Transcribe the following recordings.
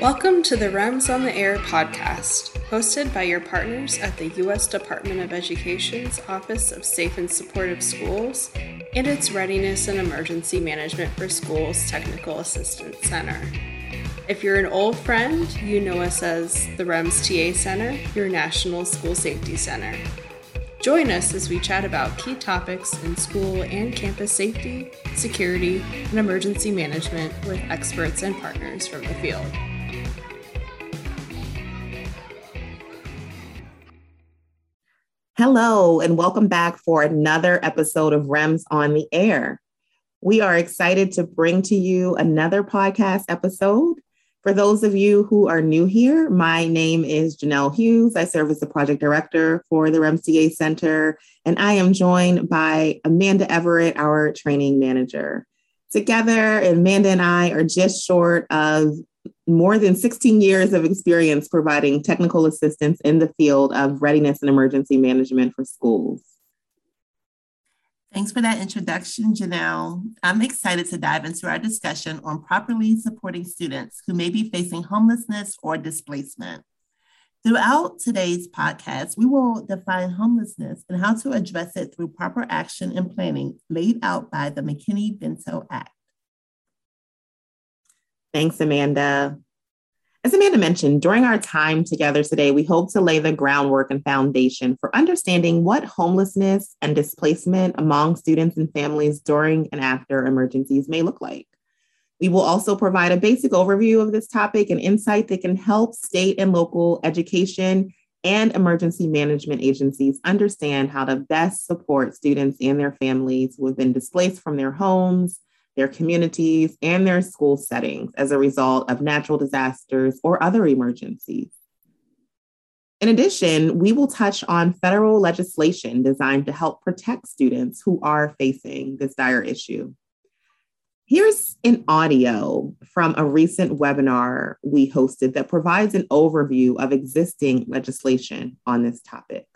Welcome to the REMS on the Air podcast, hosted by your partners at the U.S. Department of Education's Office of Safe and Supportive Schools and its Readiness and Emergency Management for Schools Technical Assistance Center. If you're an old friend, you know us as the REMS TA Center, your National School Safety Center. Join us as we chat about key topics in school and campus safety, security, and emergency management with experts and partners from the field. Hello, and welcome back for another episode of REMS on the Air. We are excited to bring to you another podcast episode for those of you who are new here, my name is Janelle Hughes. I serve as the project director for the REMS TA Center, and I am joined by Amanda Everett, our training manager. Together, Amanda and I are just short of more than 16 years of experience providing technical assistance in the field of readiness and emergency management for schools. Thanks for that introduction, Janelle. I'm excited to dive into our discussion on properly supporting students who may be facing homelessness or displacement. Throughout today's podcast, we will define homelessness and how to address it through proper action and planning laid out by the McKinney-Vento Act. Thanks, Amanda. As Amanda mentioned, during our time together today, we hope to lay the groundwork and foundation for understanding what homelessness and displacement among students and families during and after emergencies may look like. We will also provide a basic overview of this topic and insight that can help state and local education and emergency management agencies understand how to best support students and their families who have been displaced from their homes, their communities, and their school settings as a result of natural disasters or other emergencies. In addition, we will touch on federal legislation designed to help protect students who are facing this dire issue. Here's an audio from a recent webinar we hosted that provides an overview of existing legislation on this topic.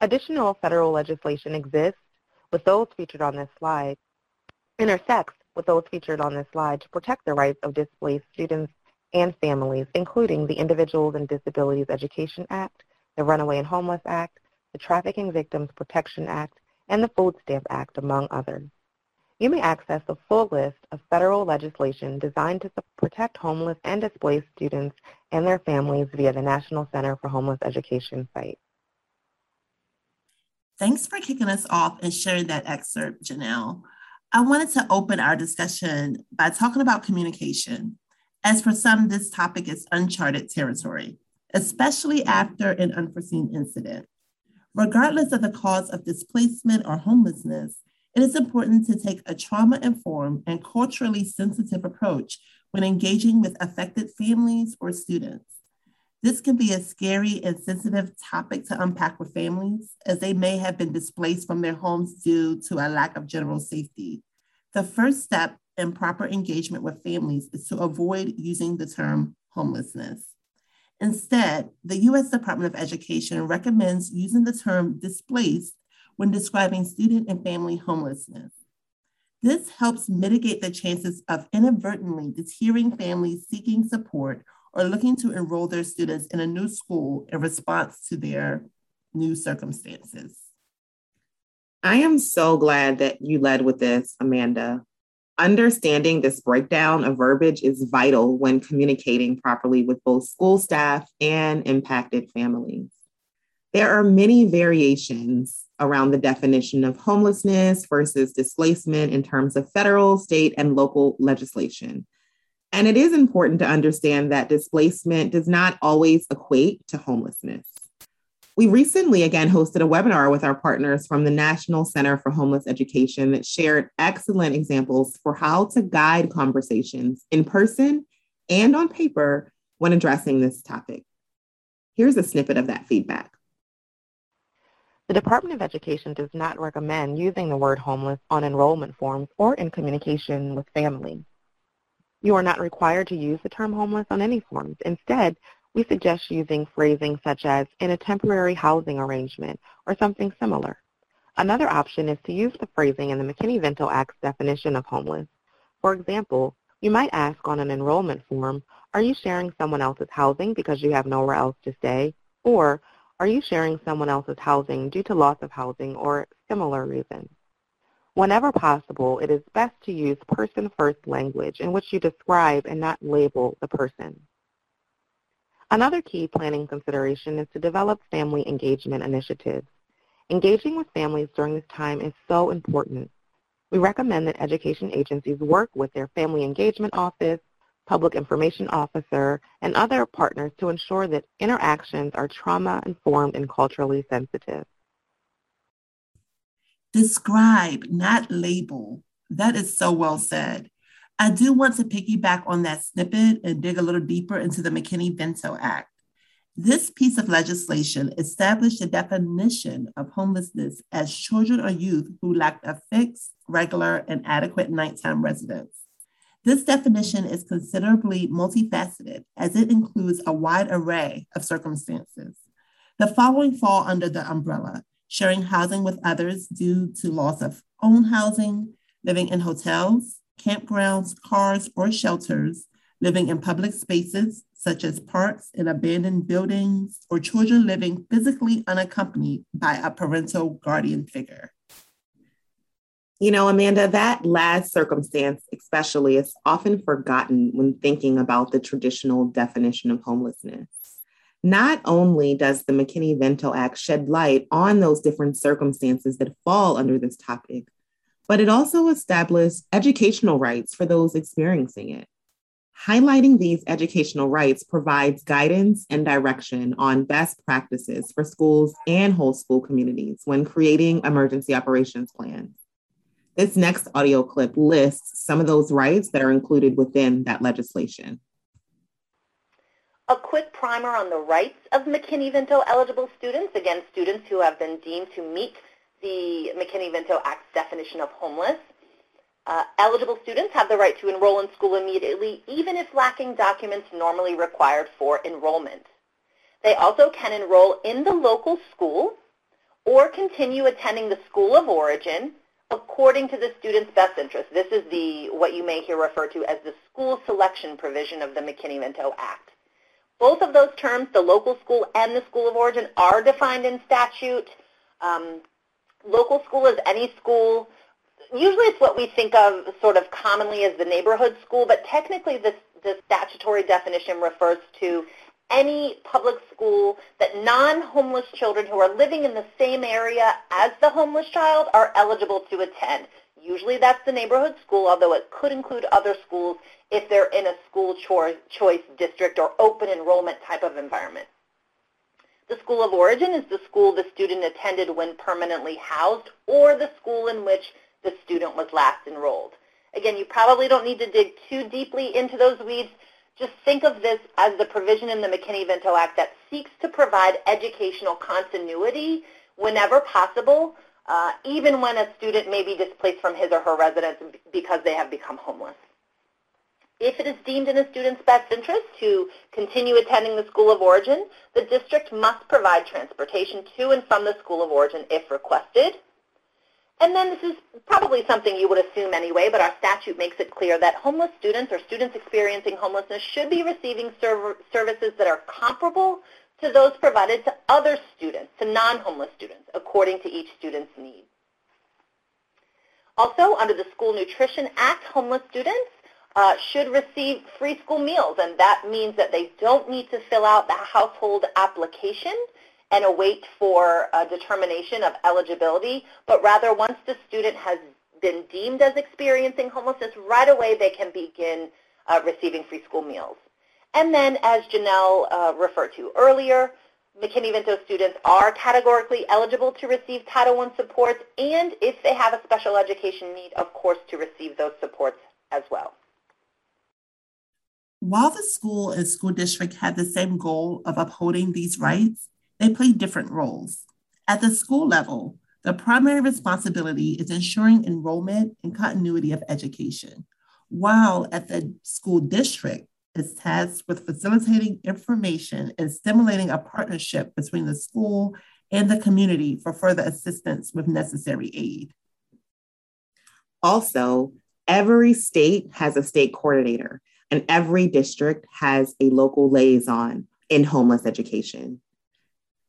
Additional federal legislation exists, with those featured on this slide, intersects with those featured on this slide to protect the rights of displaced students and families, including the Individuals and Disabilities Education Act, the Runaway and Homeless Act, the Trafficking Victims Protection Act, and the Food Stamp Act, among others. You may access the full list of federal legislation designed to protect homeless and displaced students and their families via the National Center for Homeless Education site. Thanks for kicking us off and sharing that excerpt, Janelle. I wanted to open our discussion by talking about communication. As for some, this topic is uncharted territory, especially after an unforeseen incident. Regardless of the cause of displacement or homelessness, it is important to take a trauma informed and culturally sensitive approach when engaging with affected families or students. This can be a scary and sensitive topic to unpack with families, as they may have been displaced from their homes due to a lack of general safety. The first step in proper engagement with families is to avoid using the term homelessness. Instead, the US Department of Education recommends using the term displaced when describing student and family homelessness. This helps mitigate the chances of inadvertently deterring families seeking support or looking to enroll their students in a new school in response to their new circumstances. I am so glad that you led with this, Amanda. Understanding this breakdown of verbiage is vital when communicating properly with both school staff and impacted families. There are many variations around the definition of homelessness versus displacement in terms of federal, state, and local legislation. And it is important to understand that displacement does not always equate to homelessness. We recently again hosted a webinar with our partners from the National Center for Homeless Education that shared excellent examples for how to guide conversations in person and on paper when addressing this topic. Here's a snippet of that feedback. The Department of Education does not recommend using the word homeless on enrollment forms or in communication with families. You are not required to use the term homeless on any forms. Instead, we suggest using phrasing such as in a temporary housing arrangement or something similar. Another option is to use the phrasing in the McKinney-Vento Act's definition of homeless. For example, You might ask on an enrollment form, are you sharing someone else's housing because you have nowhere else to stay? Or are you sharing someone else's housing due to loss of housing or similar reasons? Whenever possible, it is best to use person-first language in which you describe and not label the person. Another key planning consideration is to develop family engagement initiatives. Engaging with families during this time is so important. We recommend that education agencies work with their family engagement office, public information officer, and other partners to ensure that interactions are trauma-informed and culturally sensitive. Describe, not label. That is so well said. I do want to piggyback on that snippet and dig a little deeper into the McKinney-Vento Act. This piece of legislation established a definition of homelessness as children or youth who lack a fixed, regular, and adequate nighttime residence. This definition is considerably multifaceted as it includes a wide array of circumstances. The following fall under the umbrella sharing housing with others due to loss of own housing, living in hotels, campgrounds, cars, or shelters, living in public spaces such as parks and abandoned buildings, or children living physically unaccompanied by a parental guardian figure. You know, Amanda, that last circumstance, especially, is often forgotten when thinking about the traditional definition of homelessness. Not only does the McKinney Vento Act shed light on those different circumstances that fall under this topic, but it also established educational rights for those experiencing it. Highlighting these educational rights provides guidance and direction on best practices for schools and whole school communities when creating emergency operations plans. This next audio clip lists some of those rights that are included within that legislation. A quick primer on the rights of McKinney-Vento eligible students, again, students who have been deemed to meet the McKinney-Vento Act's definition of homeless. Uh, eligible students have the right to enroll in school immediately, even if lacking documents normally required for enrollment. They also can enroll in the local school or continue attending the school of origin according to the student's best interest. This is the what you may hear referred to as the school selection provision of the McKinney-Vento Act. Both of those terms, the local school and the school of origin, are defined in statute. Um, local school is any school. Usually it's what we think of sort of commonly as the neighborhood school, but technically this, the statutory definition refers to any public school that non-homeless children who are living in the same area as the homeless child are eligible to attend. Usually that's the neighborhood school, although it could include other schools if they're in a school choice district or open enrollment type of environment. The school of origin is the school the student attended when permanently housed or the school in which the student was last enrolled. Again, you probably don't need to dig too deeply into those weeds. Just think of this as the provision in the McKinney-Vento Act that seeks to provide educational continuity whenever possible, uh, even when a student may be displaced from his or her residence because they have become homeless. If it is deemed in a student's best interest to continue attending the school of origin, the district must provide transportation to and from the school of origin if requested. And then this is probably something you would assume anyway, but our statute makes it clear that homeless students or students experiencing homelessness should be receiving serv services that are comparable to those provided to other students, to non-homeless students, according to each student's needs. Also, under the School Nutrition Act, homeless students uh, should receive free school meals, and that means that they don't need to fill out the household application and await for a determination of eligibility, but rather once the student has been deemed as experiencing homelessness, right away they can begin uh, receiving free school meals. And then, as Janelle uh, referred to earlier, McKinney-Vento students are categorically eligible to receive Title I supports, and if they have a special education need, of course, to receive those supports as well. While the school and school district had the same goal of upholding these rights, they play different roles. At the school level, the primary responsibility is ensuring enrollment and continuity of education, while at the school district is tasked with facilitating information and stimulating a partnership between the school and the community for further assistance with necessary aid. Also, Every state has a state coordinator, and every district has a local liaison in homeless education.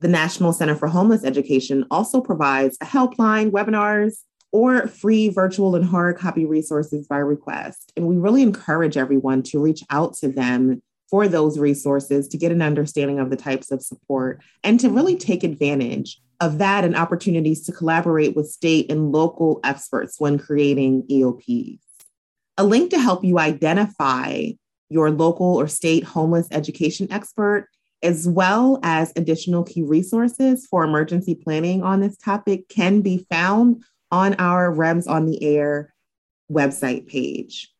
The National Center for Homeless Education also provides a helpline, webinars, or free virtual and hard copy resources by request. And we really encourage everyone to reach out to them for those resources to get an understanding of the types of support and to really take advantage of that and opportunities to collaborate with state and local experts when creating EOPs. A link to help you identify your local or state homeless education expert, as well as additional key resources for emergency planning on this topic, can be found on our REMS on the Air website page.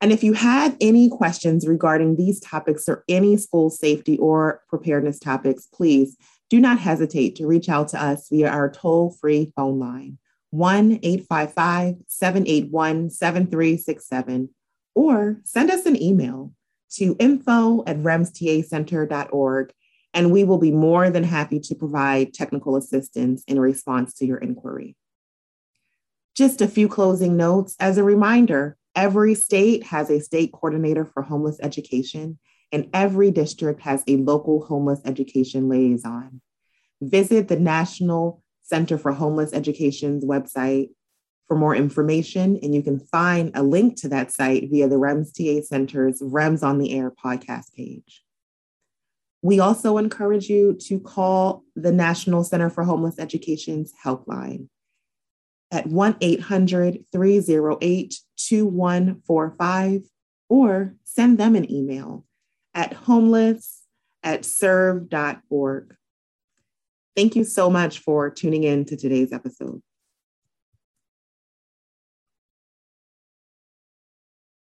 And if you have any questions regarding these topics or any school safety or preparedness topics, please do not hesitate to reach out to us via our toll free phone line, 1 855 781 7367, or send us an email to info at remstacenter.org, and we will be more than happy to provide technical assistance in response to your inquiry. Just a few closing notes. As a reminder, every state has a state coordinator for homeless education, and every district has a local homeless education liaison. Visit the National Center for Homeless Education's website for more information, and you can find a link to that site via the REMS TA Center's REMS on the Air podcast page. We also encourage you to call the National Center for Homeless Education's helpline at 1 800 308 2145 or send them an email at homeless at serve.org. Thank you so much for tuning in to today's episode.